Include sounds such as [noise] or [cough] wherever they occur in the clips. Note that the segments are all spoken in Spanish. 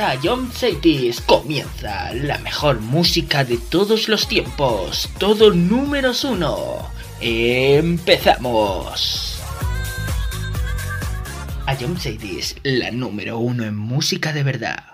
a John Cities. Comienza la mejor música de todos los tiempos. Todo números uno. Empezamos. A John Cities, la número uno en música de verdad.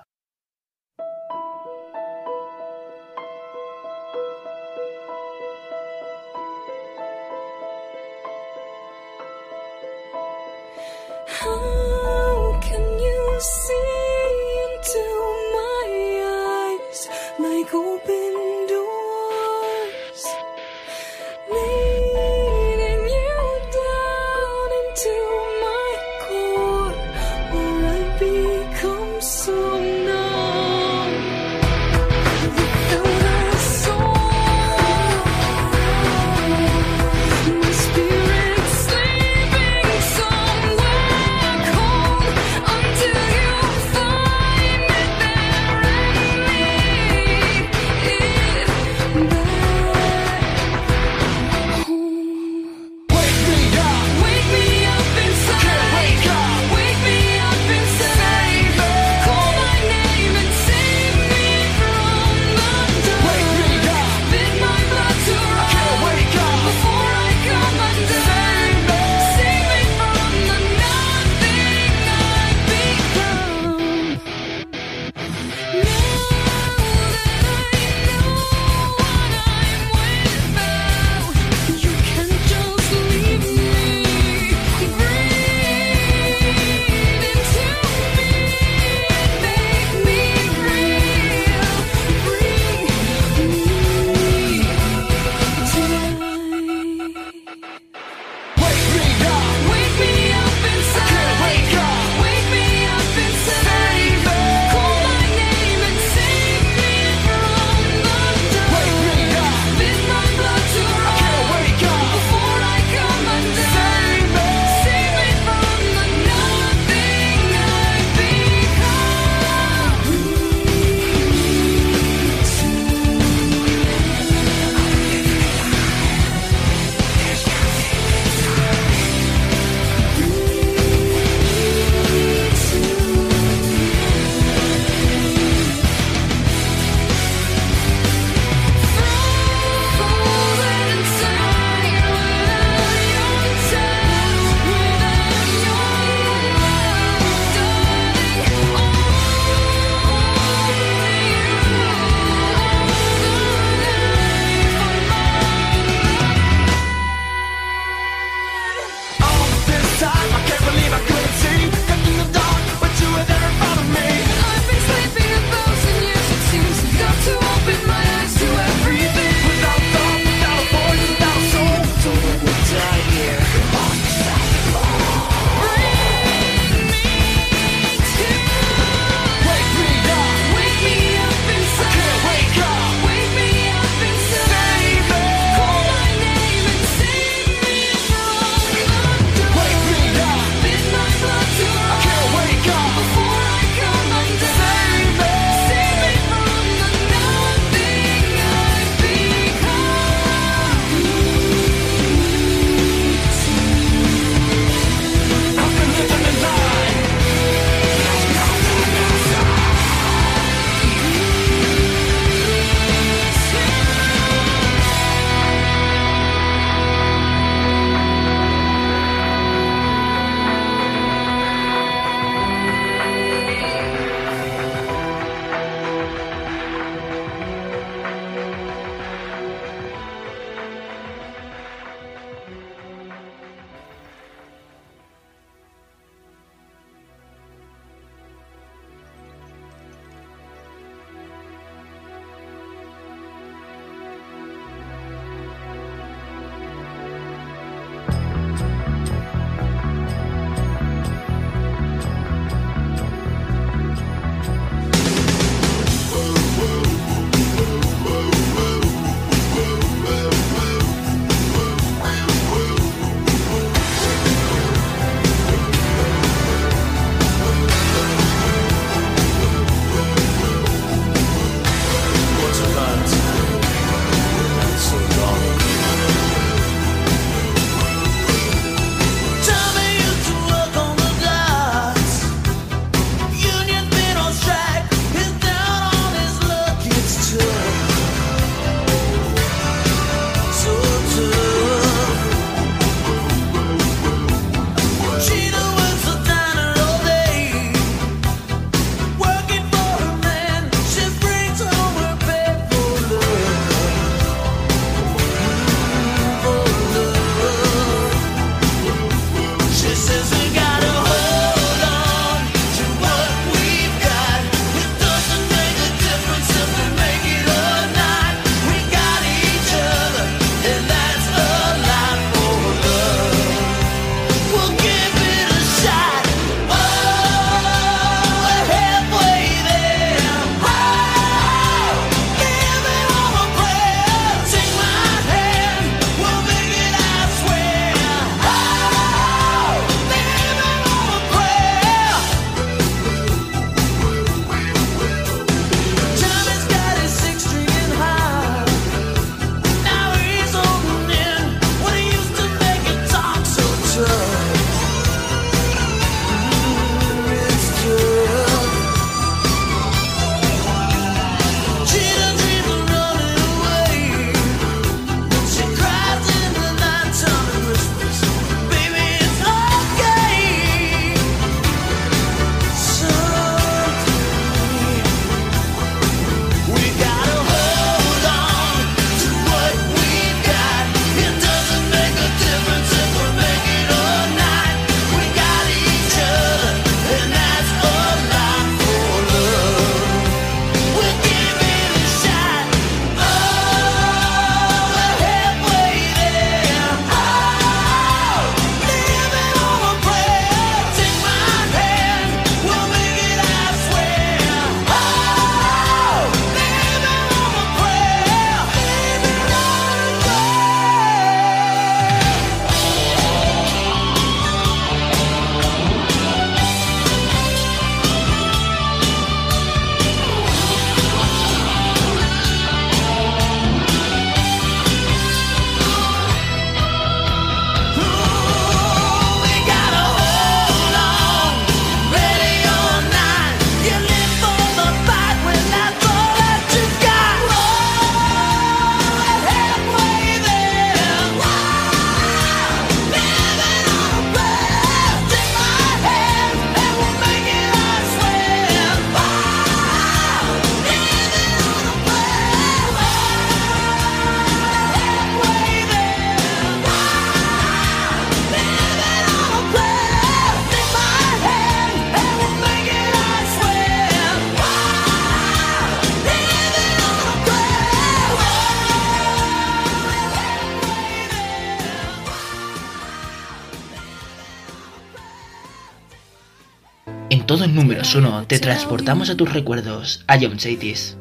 1 te transportamos a tus recuerdos, a John Chaitis.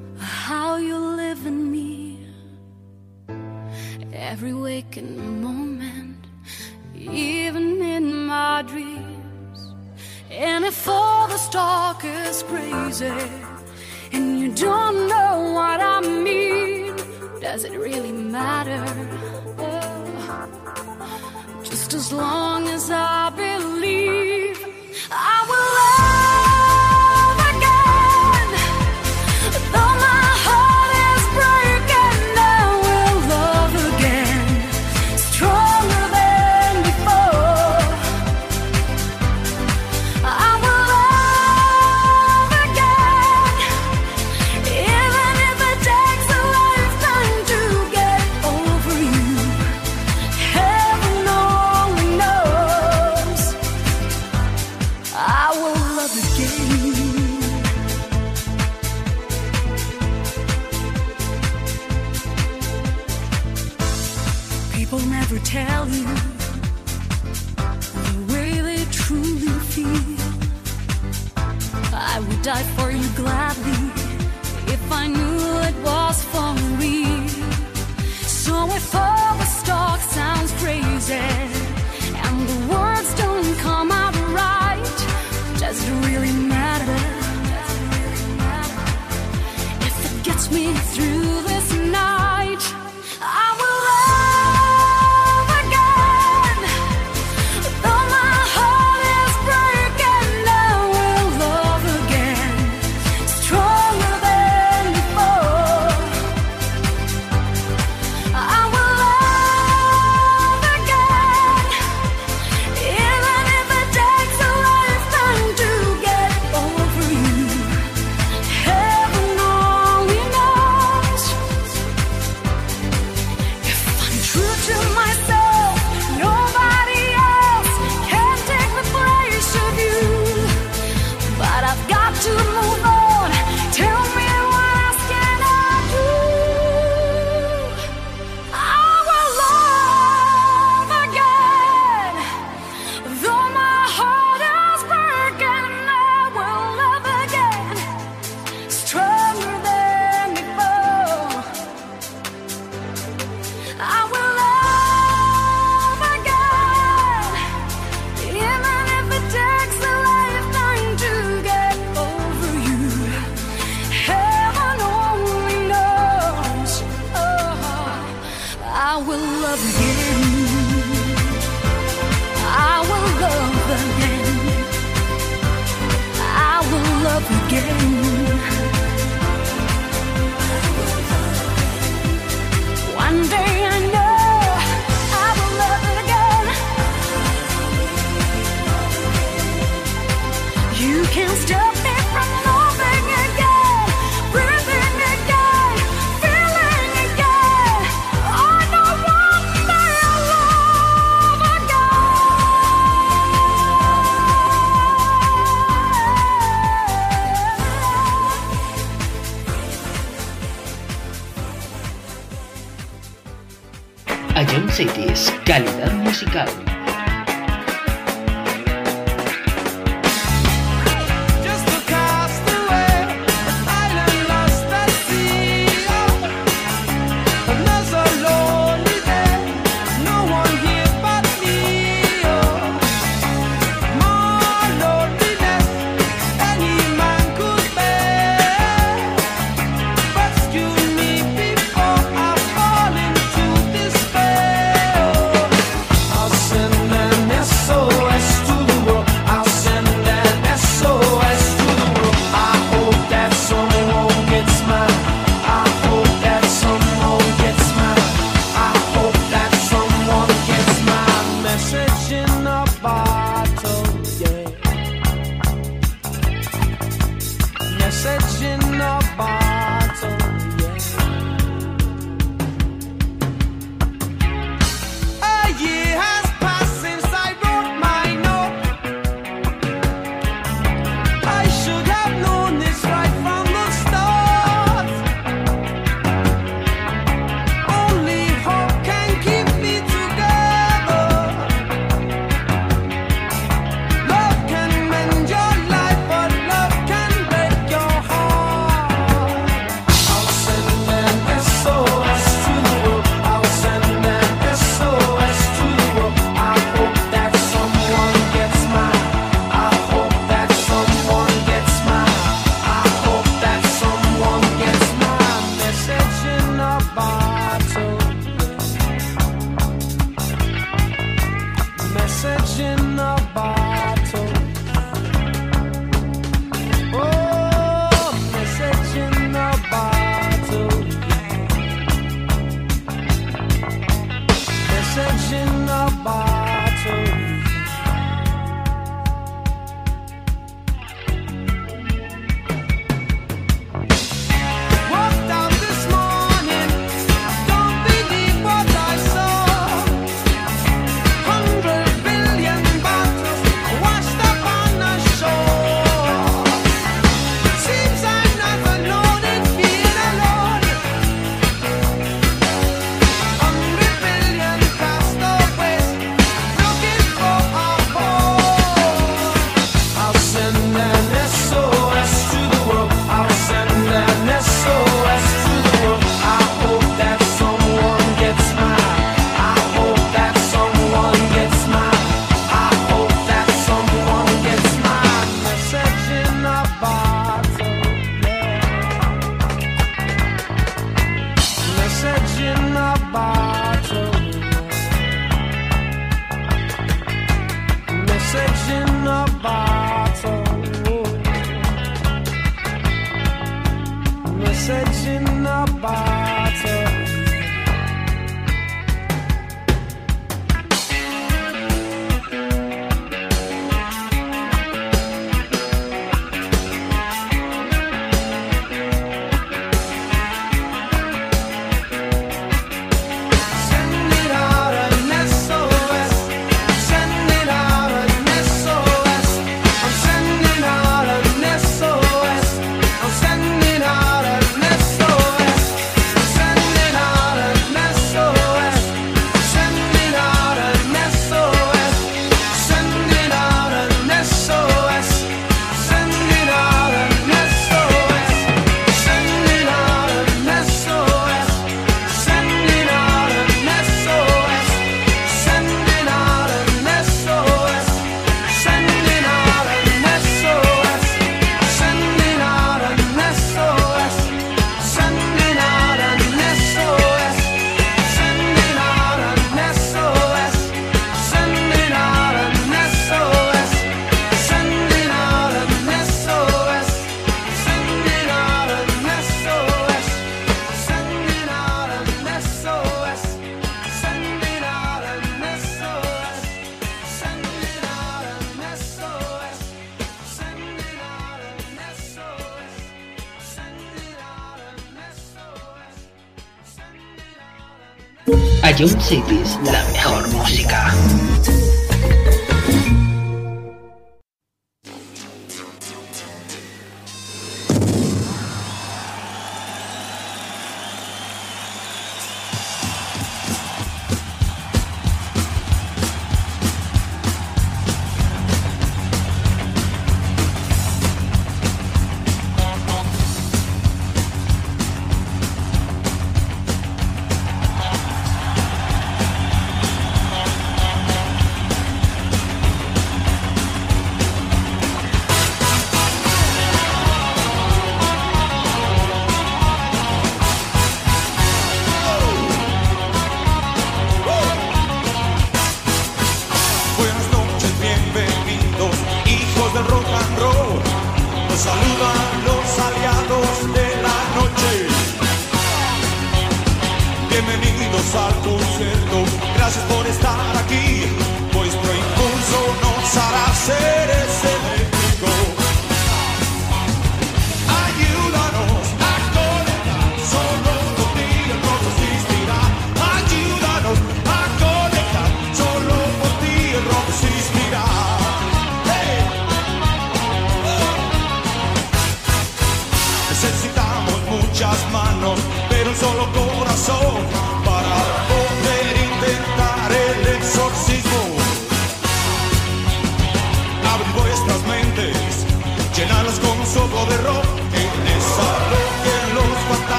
Ion Cities, la mejor música.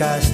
Me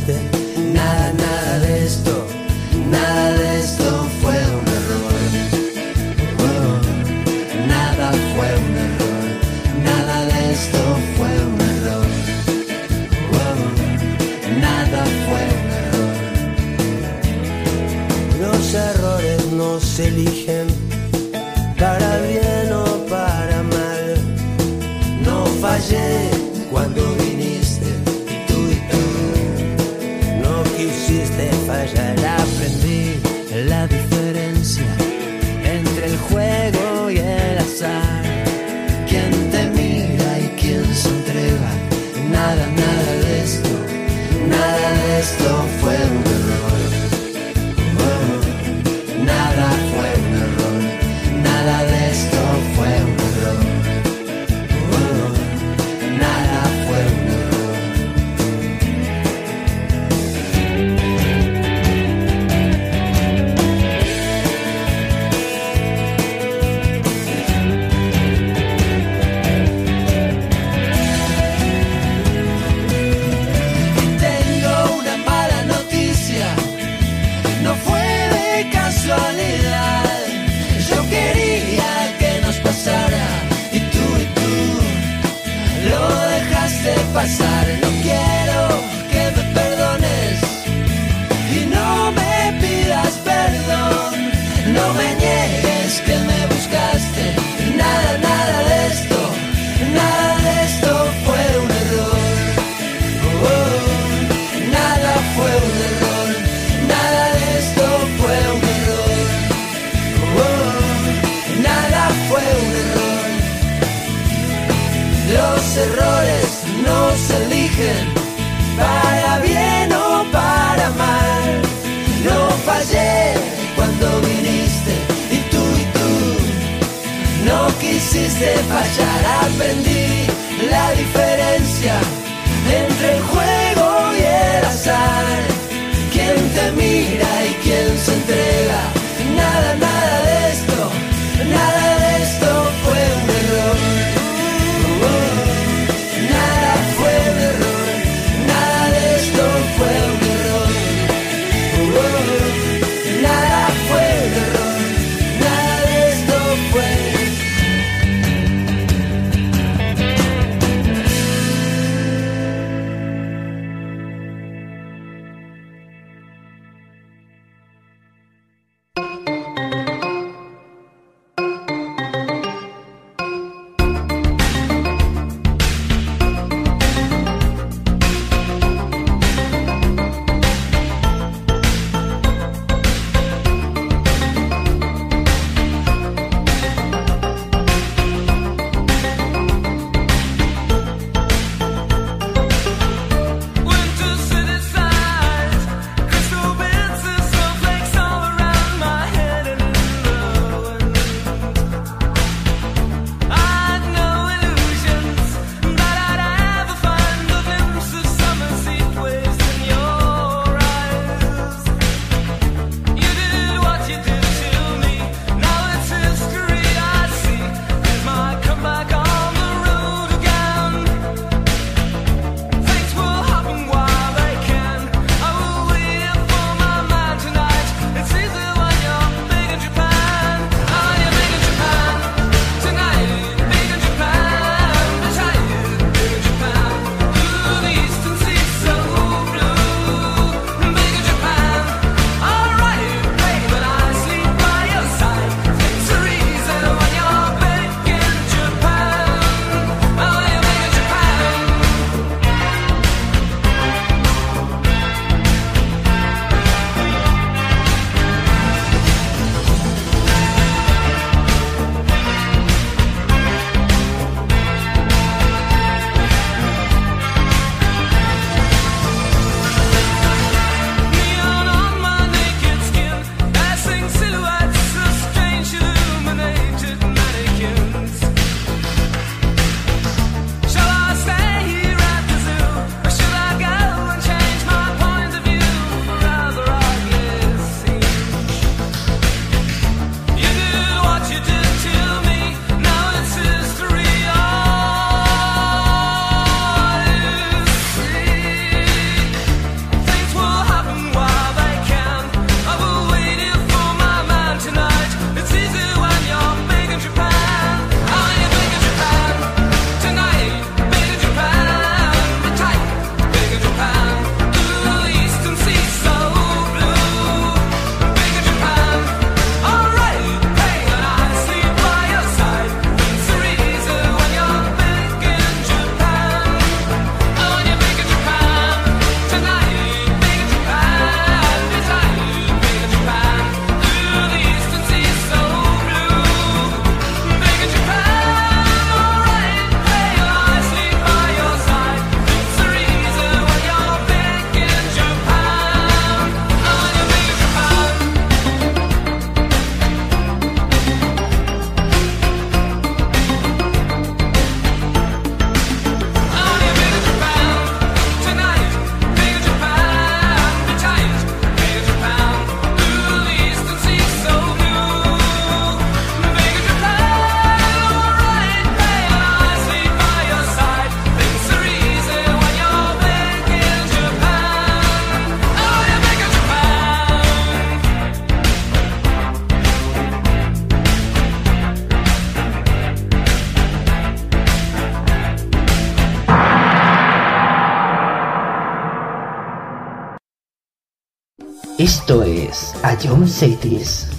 Esto es John Cities.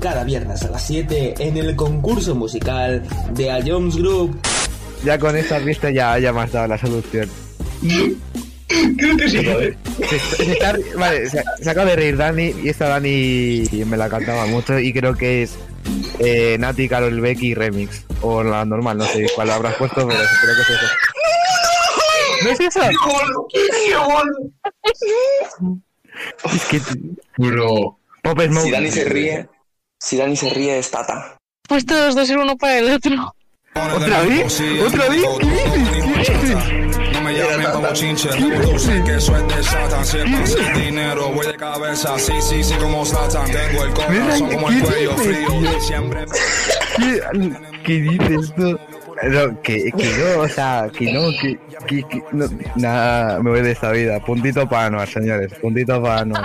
Cada viernes a las 7 en el concurso musical de A Jones Group. Ya con esta pista ya, ya me has dado la solución. Creo que sí. Se, se está- vale, se, se acaba de reír Dani y esta Dani me la cantaba mucho y creo que es eh, Nati, Carol Becky Remix. O la normal, no sé cuál habrás puesto, pero creo que es eso. ¿No es eso? Es que... Bro. Pop Smoke. Si Dani se ríe, si Dani se ríe es Tata. Pues todos dos ser uno para el otro. ¿Otra vez? ¿Otra vez? ¿Qué dices? ¿Qué dices? No me llamen como chinche, tú sé que soy de Satan. Dinero, voy de cabeza. Sí, sí, sí, como Satan. Tengo el corazón como el ¿Qué cuello dices, frío. tío? Siempre ¿Qué, ¿Qué dices tú? No, que, que no, o sea, que no, que, que, que- no, nada, me voy de esta vida. Puntito para Anuar, señores, puntito para Anuar.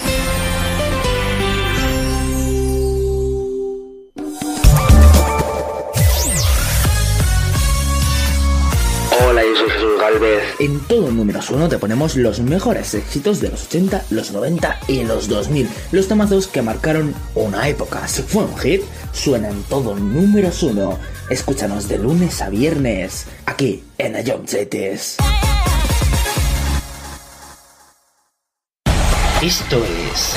Hola, yo soy Jesús Galvez. En todo números uno te ponemos los mejores éxitos de los 80, los 90 y los 2000. Los temazos que marcaron una época. Si fue un hit, suena en todo números uno. Escúchanos de lunes a viernes, aquí en Ion Cities. Esto es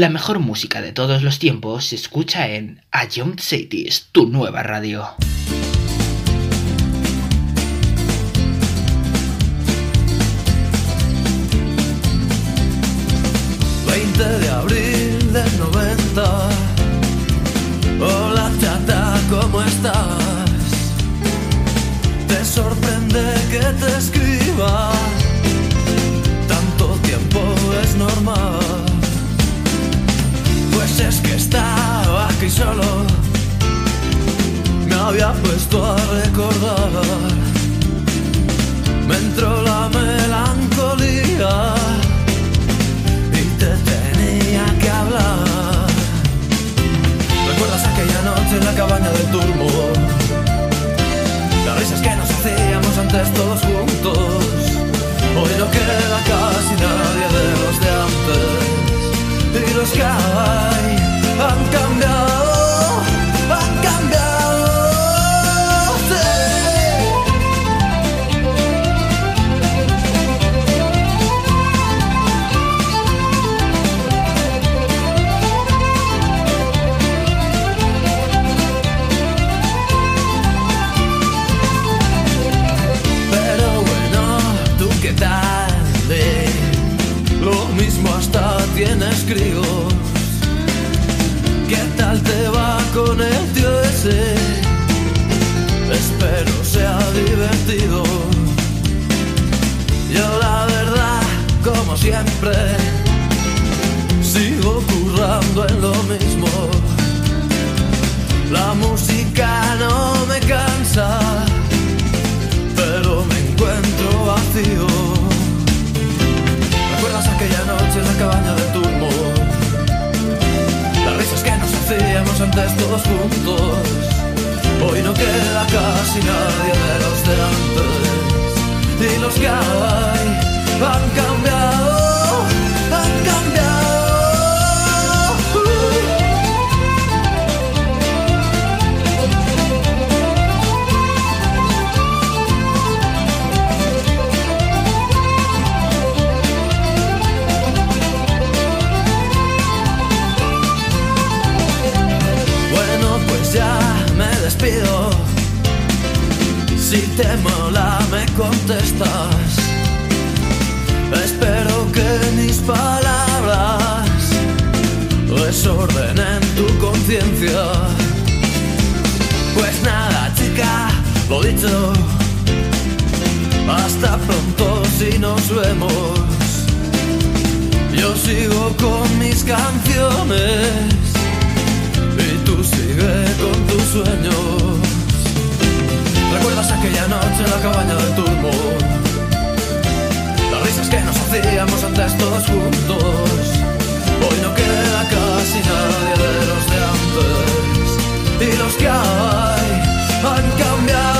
La mejor música de todos los tiempos se escucha en A Young Cities, tu nueva radio. 20 de abril del 90. Hola chata, ¿cómo estás? Te sorprende que te escriba. Aquí solo. Me había puesto a recordar. Me entró la melancolía y te tenía que hablar. ¿Recuerdas aquella noche en la cabaña del turbo? Las risas que nos hacíamos antes todos juntos. Hoy no queda casi nadie de los de antes. Y los que hay han cambiado, ¿Qué tal te va con el tío ese? Espero sea divertido. Yo la verdad, como siempre, sigo currando en lo mismo. La música no me cansa pero me encuentro vacío. Antes todos juntos. Hoy no queda casi nadie de los de antes. Y los que hay han cambiado, te mola, me contestas. Espero que mis palabras desordenen tu conciencia. Pues nada, chica, lo dicho. Hasta pronto si nos vemos. Yo sigo con mis canciones y tú sigue con tus sueños. ¿Recuerdas aquella noche en la cabaña del turbo? Las risas que nos hacíamos antes todos juntos. Hoy no queda casi nadie de los de antes. Y los que hay han cambiado,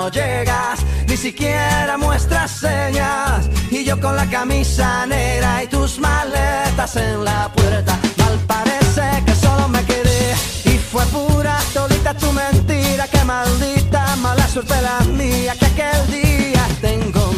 no llegas, ni siquiera muestras señas. Y yo con la camisa negra y tus maletas en la puerta. Mal parece que solo me quedé. Y fue pura todita tu mentira, que maldita mala suerte la mía que aquel día tengo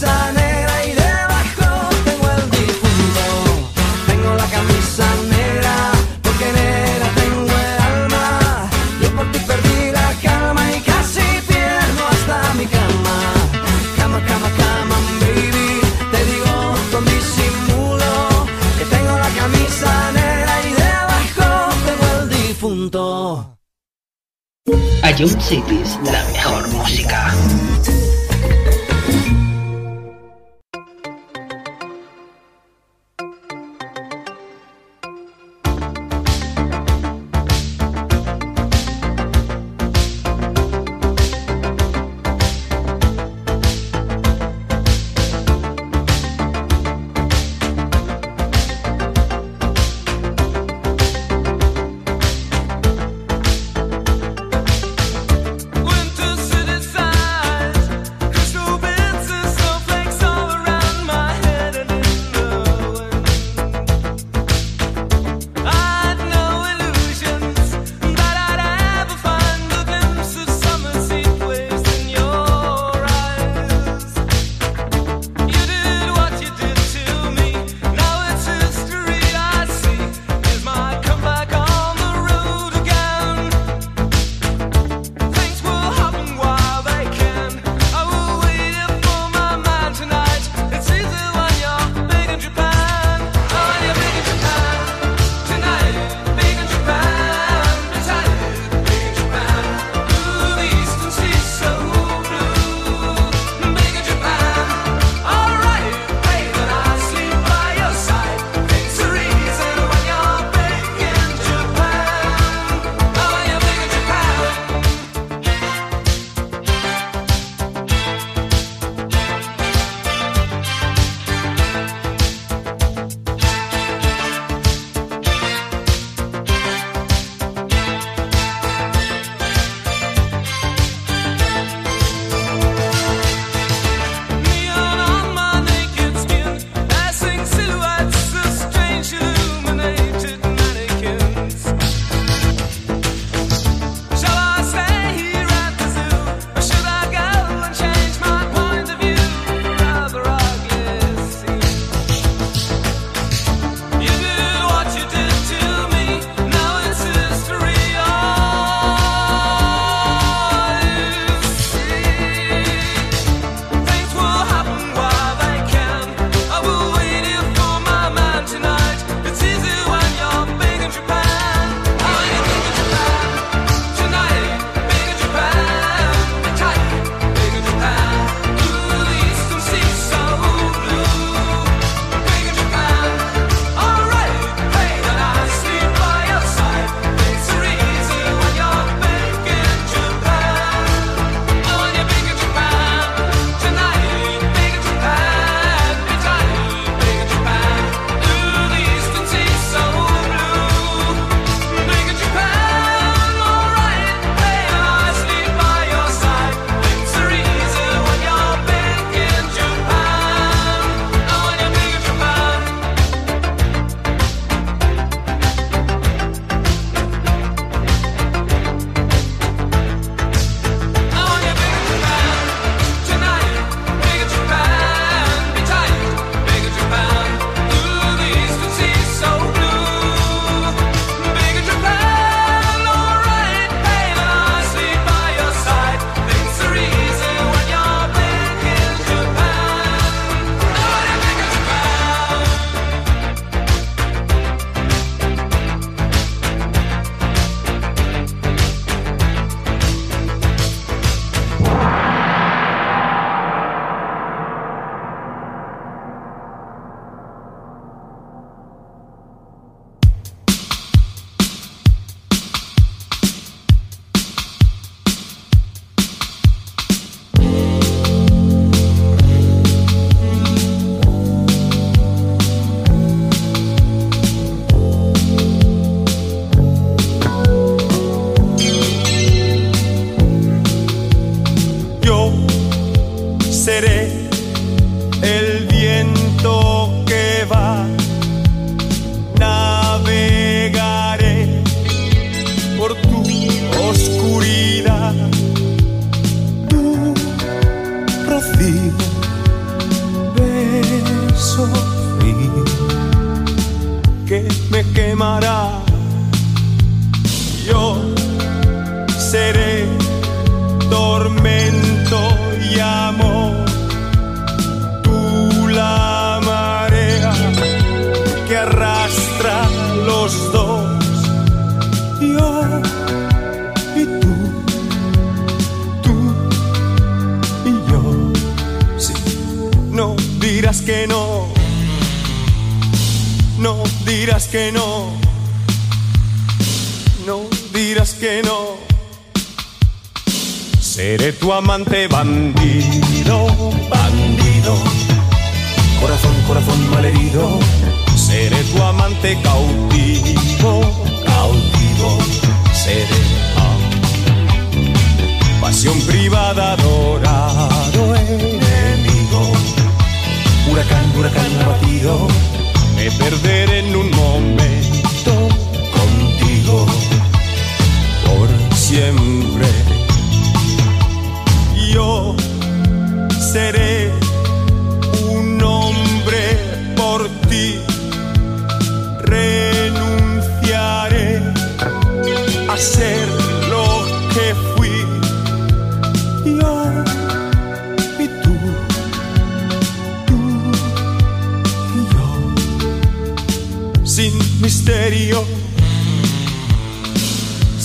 Camisa negra y debajo tengo el difunto. Tengo la camisa negra porque negra tengo el alma. Yo por ti perdí la calma y casi pierdo hasta mi cama. Cama cama cama, baby. Te digo con disimulo que tengo la camisa negra y debajo tengo el difunto. A Cities la mejor música.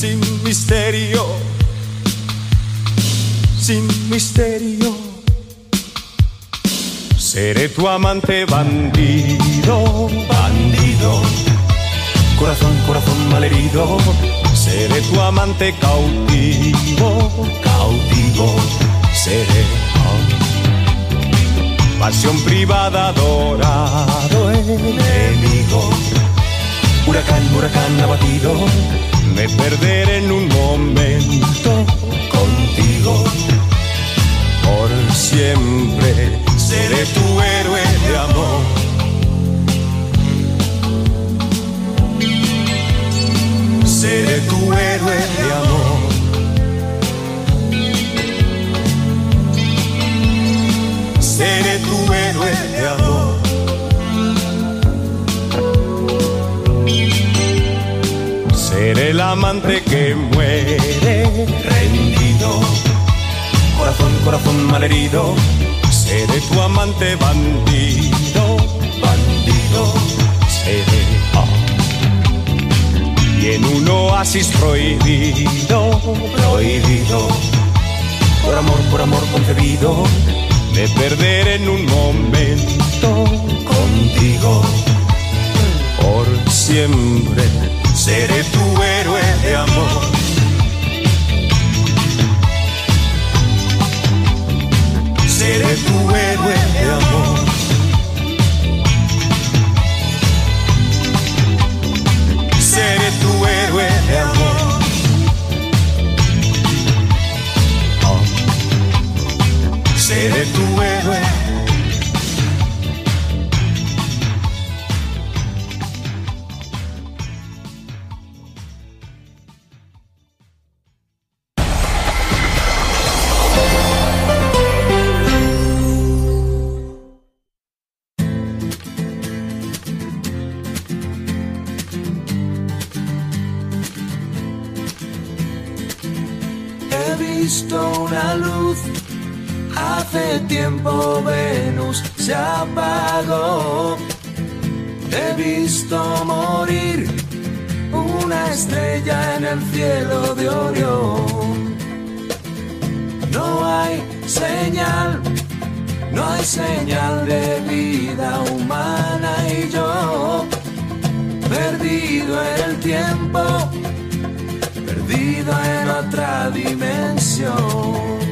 Sin misterio sin misterio. Seré tu amante bandido, bandido. Corazón, corazón malherido. Seré tu amante cautivo, cautivo. Seré pasión privada, adorado enemigo. Huracán, huracán abatido. Me perderé en un momento contigo por siempre seré tu héroe de amor. Seré tu héroe de amor. Seré tu héroe de amor. Seré el amante que muere rendido. Corazón, corazón malherido. Seré tu amante bandido, bandido. Seré. ah. Y en un oasis prohibido, prohibido. Por amor, por amor concebido. Me perderé en un momento contigo. Por siempre seré tu héroe de amor. Seré tu héroe de amor. Seré tu héroe de amor. Seré tu héroe. En el cielo de Orión. No hay señal, no hay señal de vida humana y yo, perdido en el tiempo perdido en otra dimensión.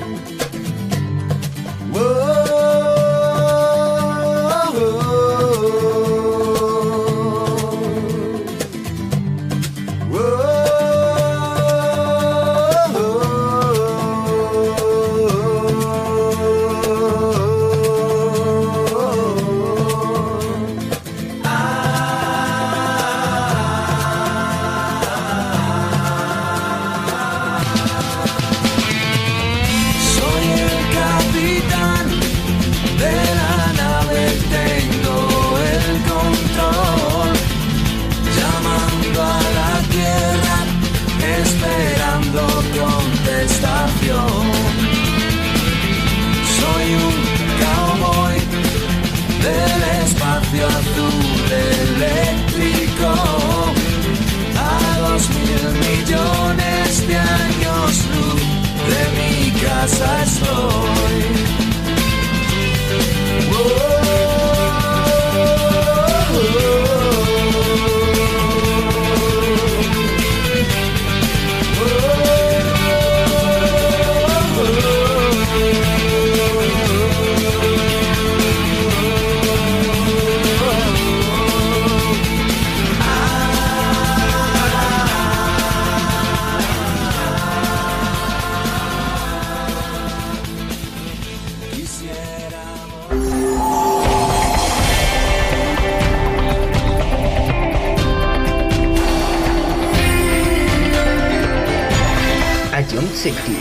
Cities. Esto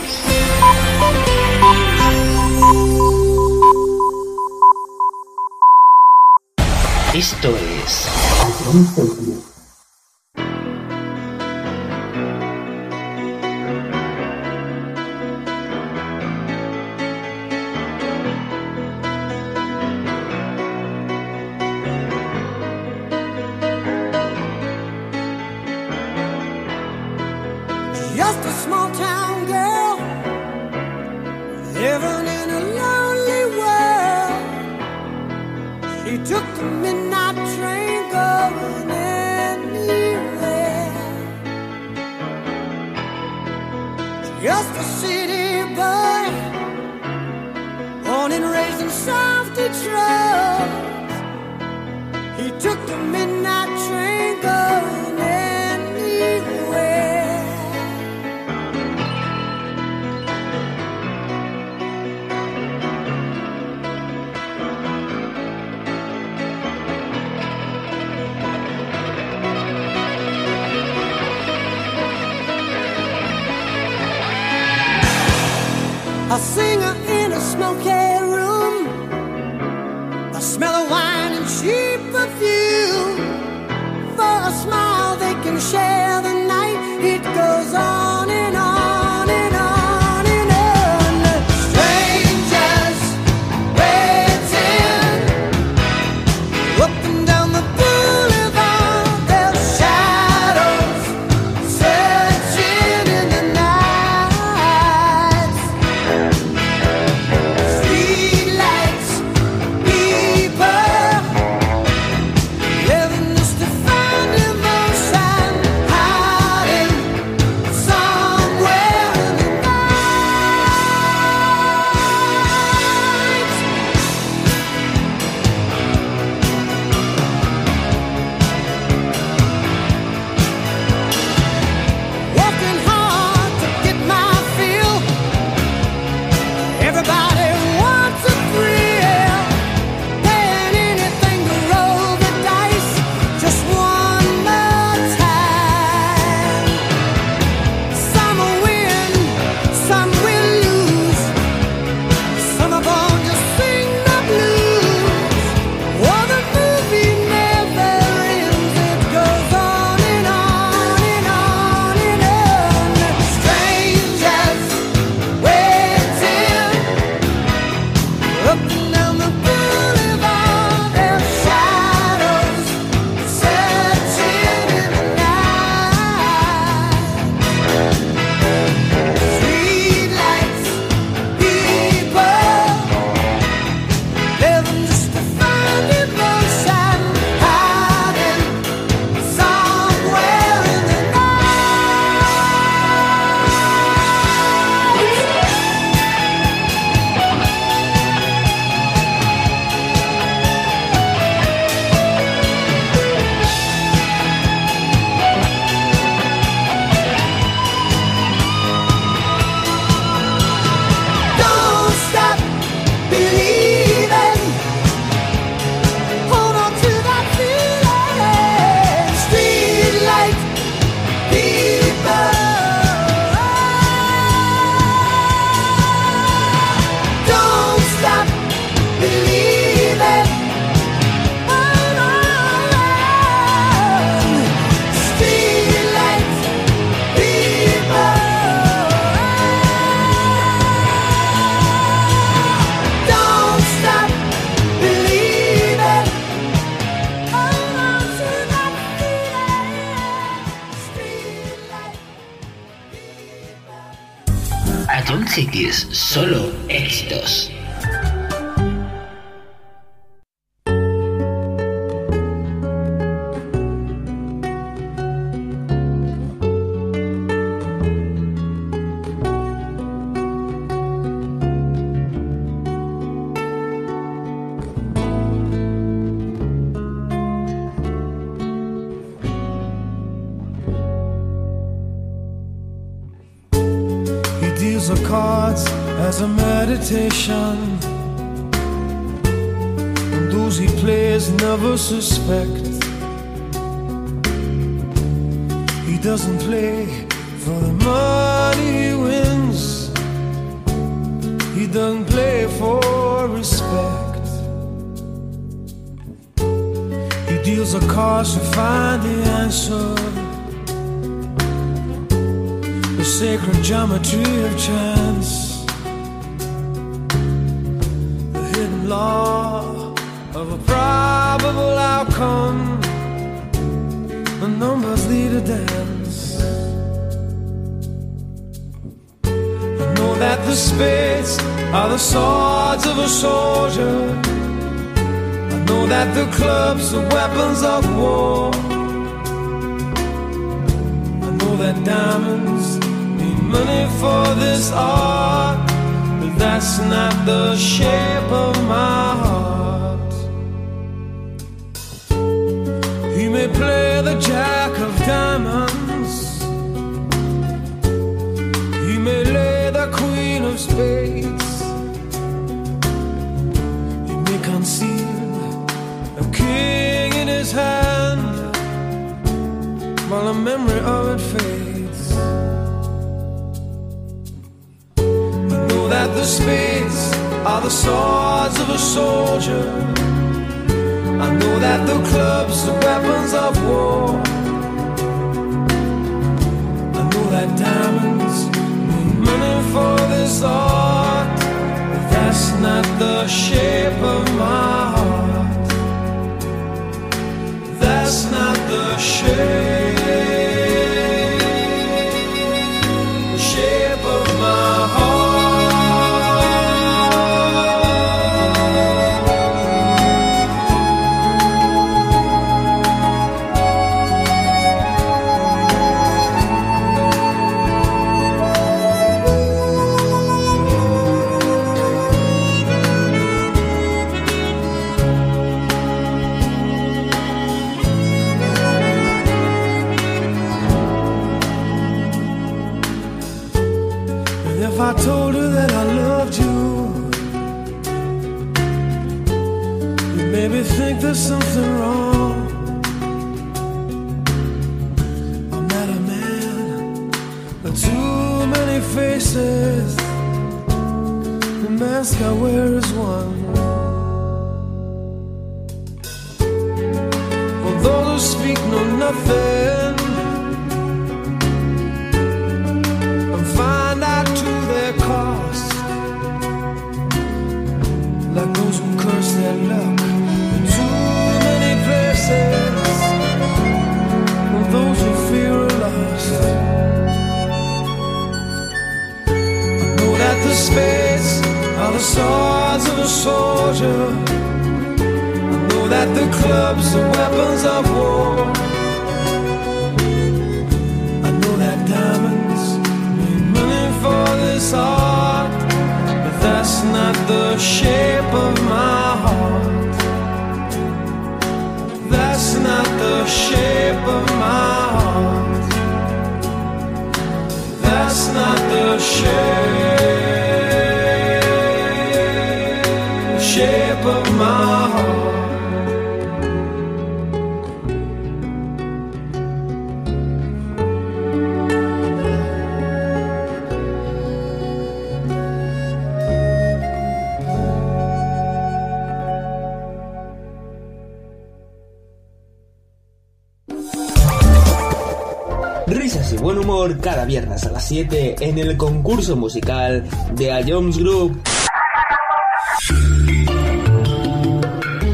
en el concurso musical de A Jones Group.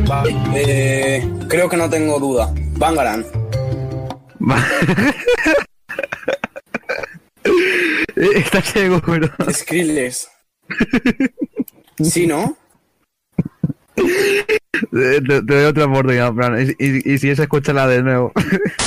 Va, eh, creo que no tengo duda. Bangaran. [laughs] Eh, está seguro. Skrillex. ¿Sí, no? [laughs] Eh, te, doy otra oportunidad, Fran. Y, y, y si es, escúchala de nuevo. [laughs]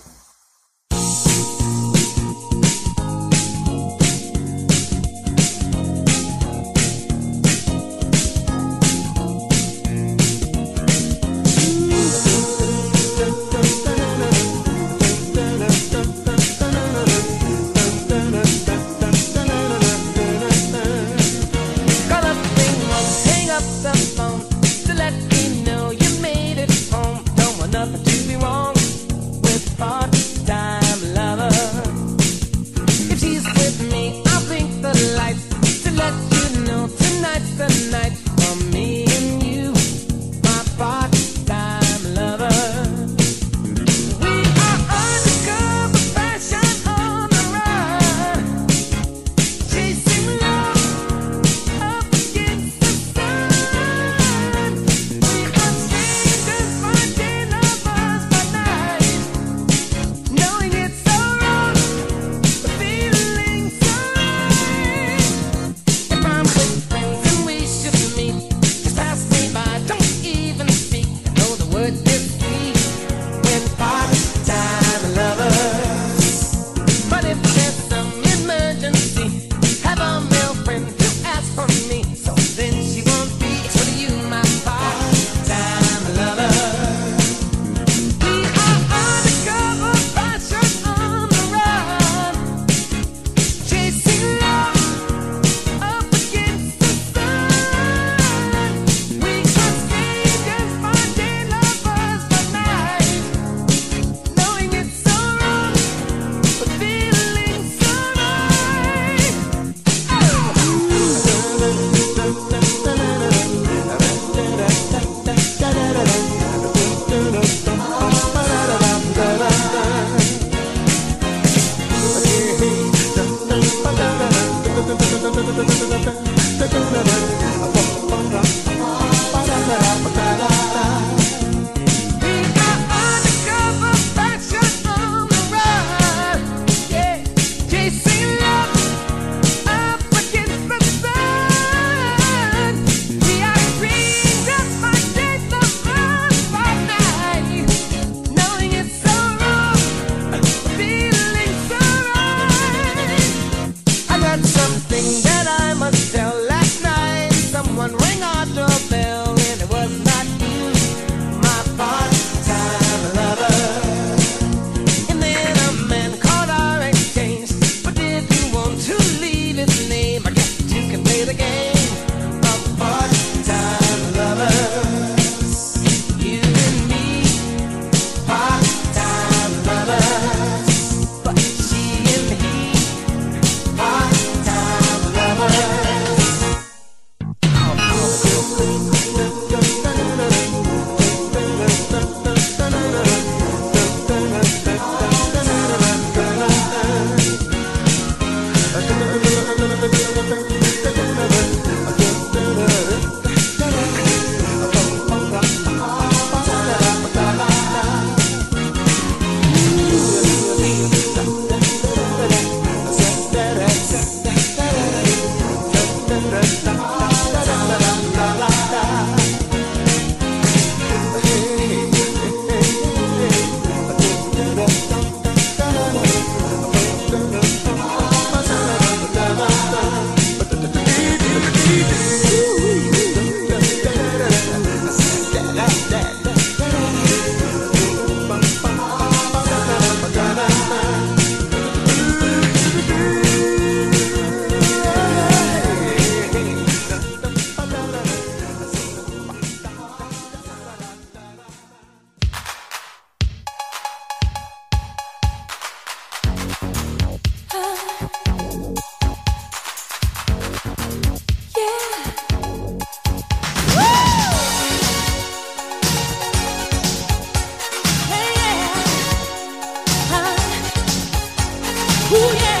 呜咽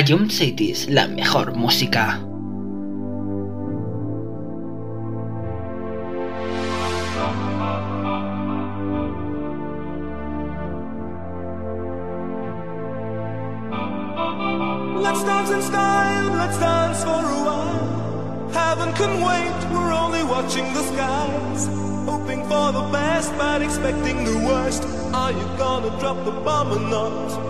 A Jump Cities, la mejor música. Let's dance in style, let's dance for a while. Heaven can wait, we're only watching the skies. Hoping for the best, but expecting the worst. Are you gonna drop the bomb or not?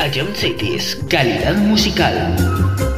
A Jump Cities, calidad musical.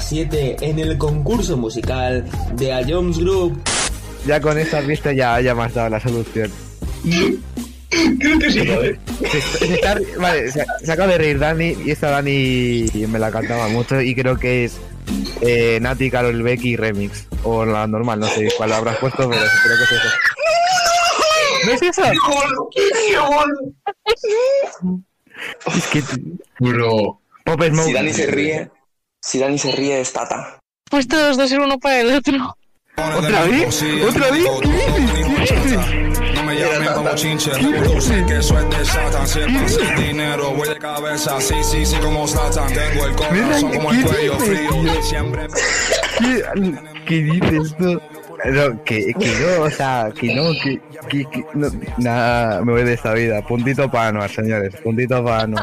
7 en el concurso musical de A Jones Group. Ya con esta vista ya, ya me has dado la solución. Creo que sí, ¿vale? Se, se está- vale, se, se acaba de reír Dani y esta Dani me la cantaba mucho y creo que es eh, Nati, Carol Becky remix. O la normal, no sé cuál habrás puesto, pero creo que es eso. ¿No es eso? Es que... Bro. Pop Smoke. Si Dani se ríe, si Dani se ríe, es Tata. Pues todos dos en uno para el otro. ¿Otra vez? ¿Otra vez? ¿Qué dices? No me llamen como chinche, dulce que eso es de Satan. Siempre sin dinero, voy de cabeza, sí, sí, sí, como Satan. Tengo el corazón como el cuello frío, siempre. ¿Qué dices tú? No, que, que no, o sea, que no, que, que, que no, nada, me voy de esta vida. Puntito para no, señores, puntito para no.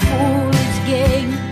Foolish game.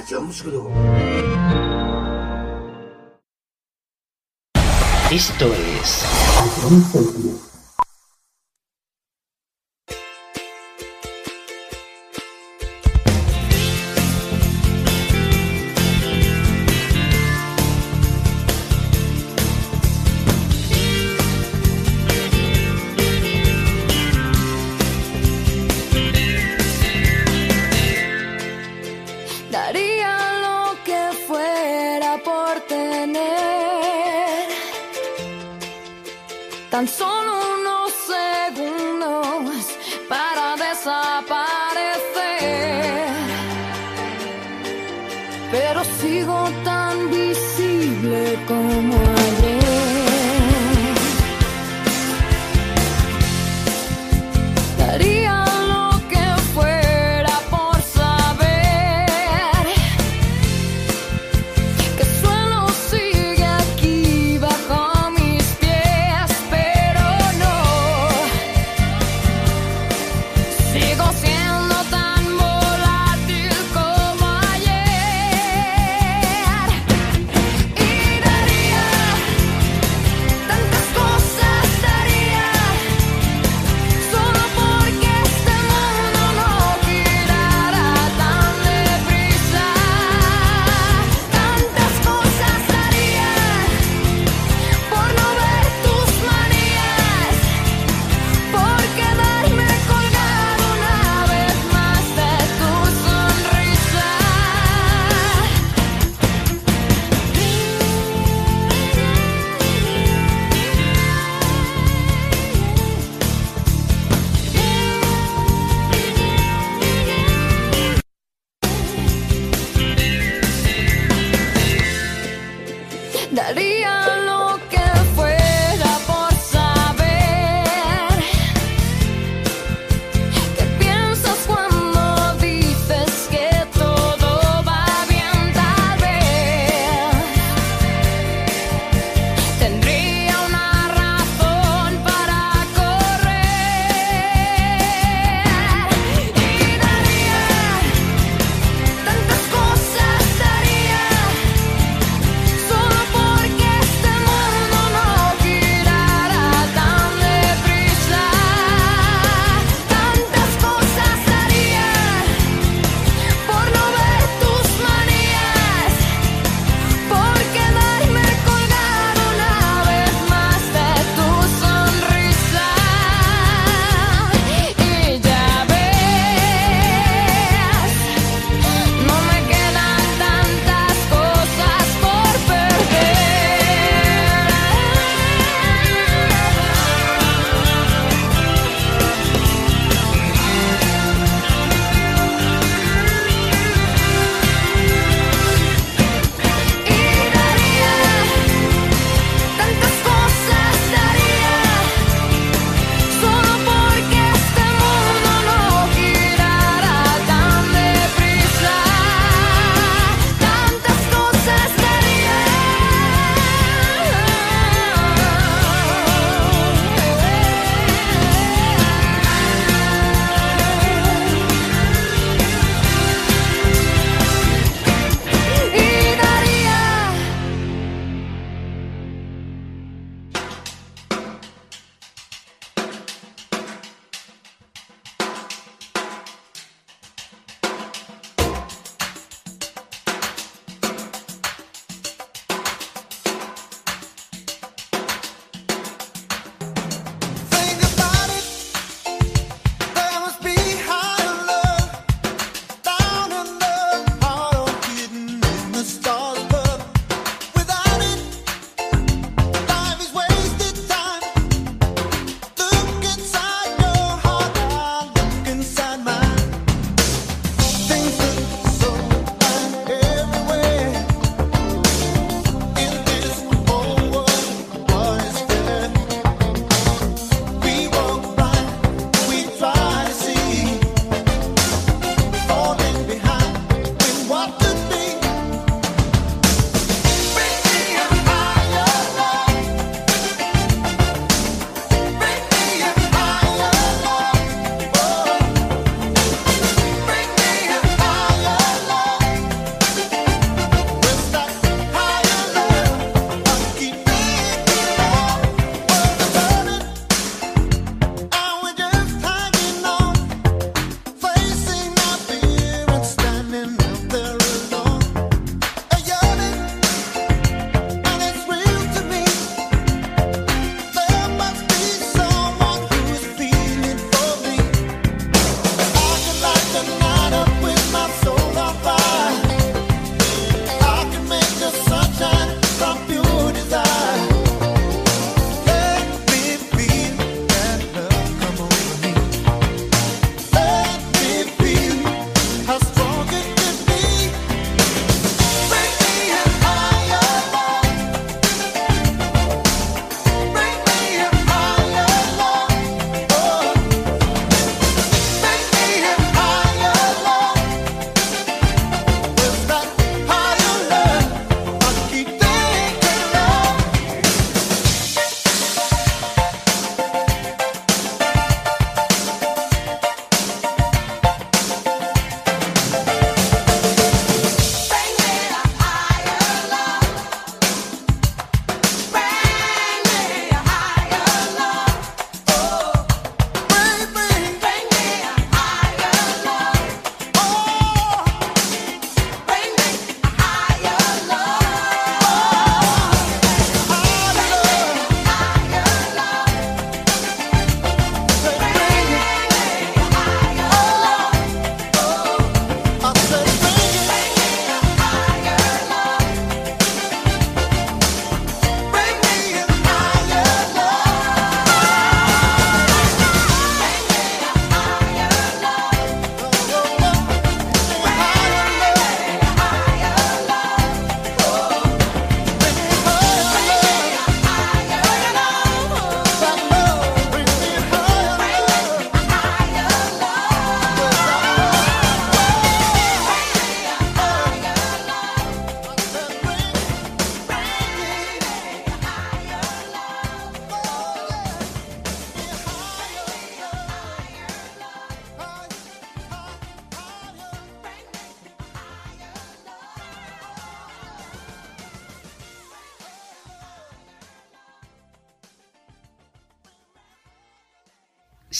Jones Esto es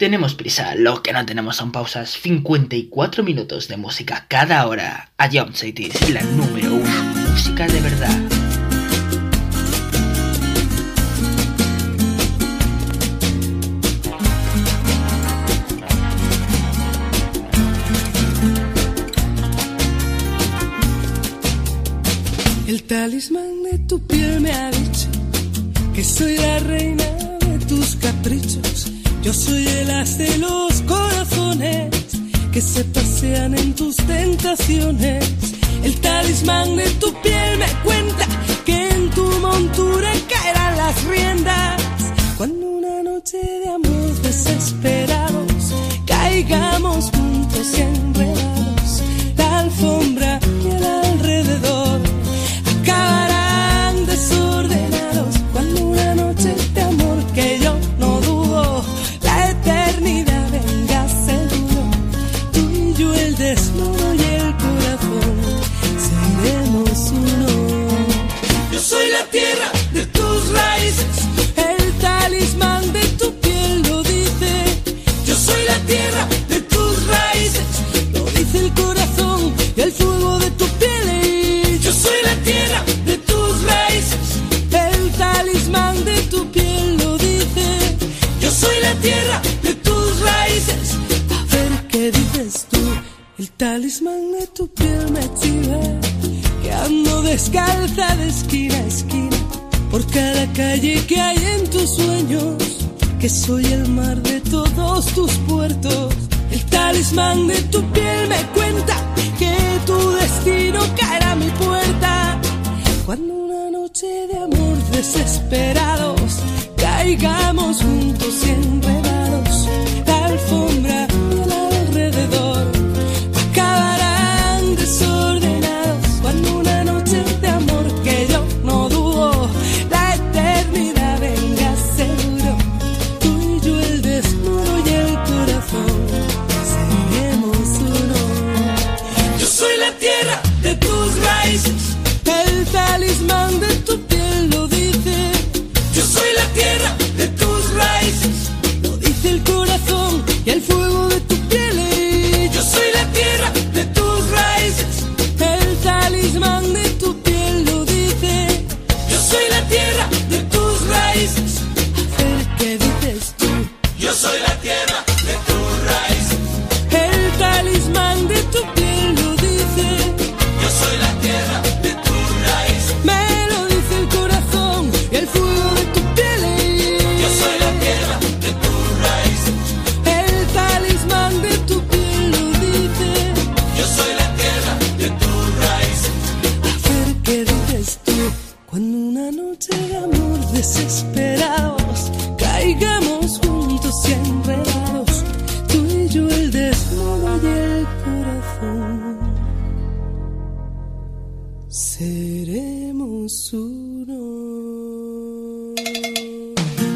Tenemos prisa, lo que no tenemos son pausas. 54 minutos de música cada hora. A Jump City la número uno. Música de verdad. El talismán de tu piel me ha dicho que soy la reina de tus caprichos yo soy el as de los corazones que se pasean en tus tentaciones. El talismán de tu piel me cuenta que en tu montura caerán las riendas. Cuando una noche de amor desesperados caigamos juntos enredados, la alfombra y el alrededor talismán de tu piel me chiva que ando descalza de esquina a esquina por cada calle que hay en tus sueños, que soy el mar de todos tus puertos. El talismán de tu piel me cuenta que tu destino caerá a mi puerta. Cuando una noche de amor desesperados caigamos juntos en enredados.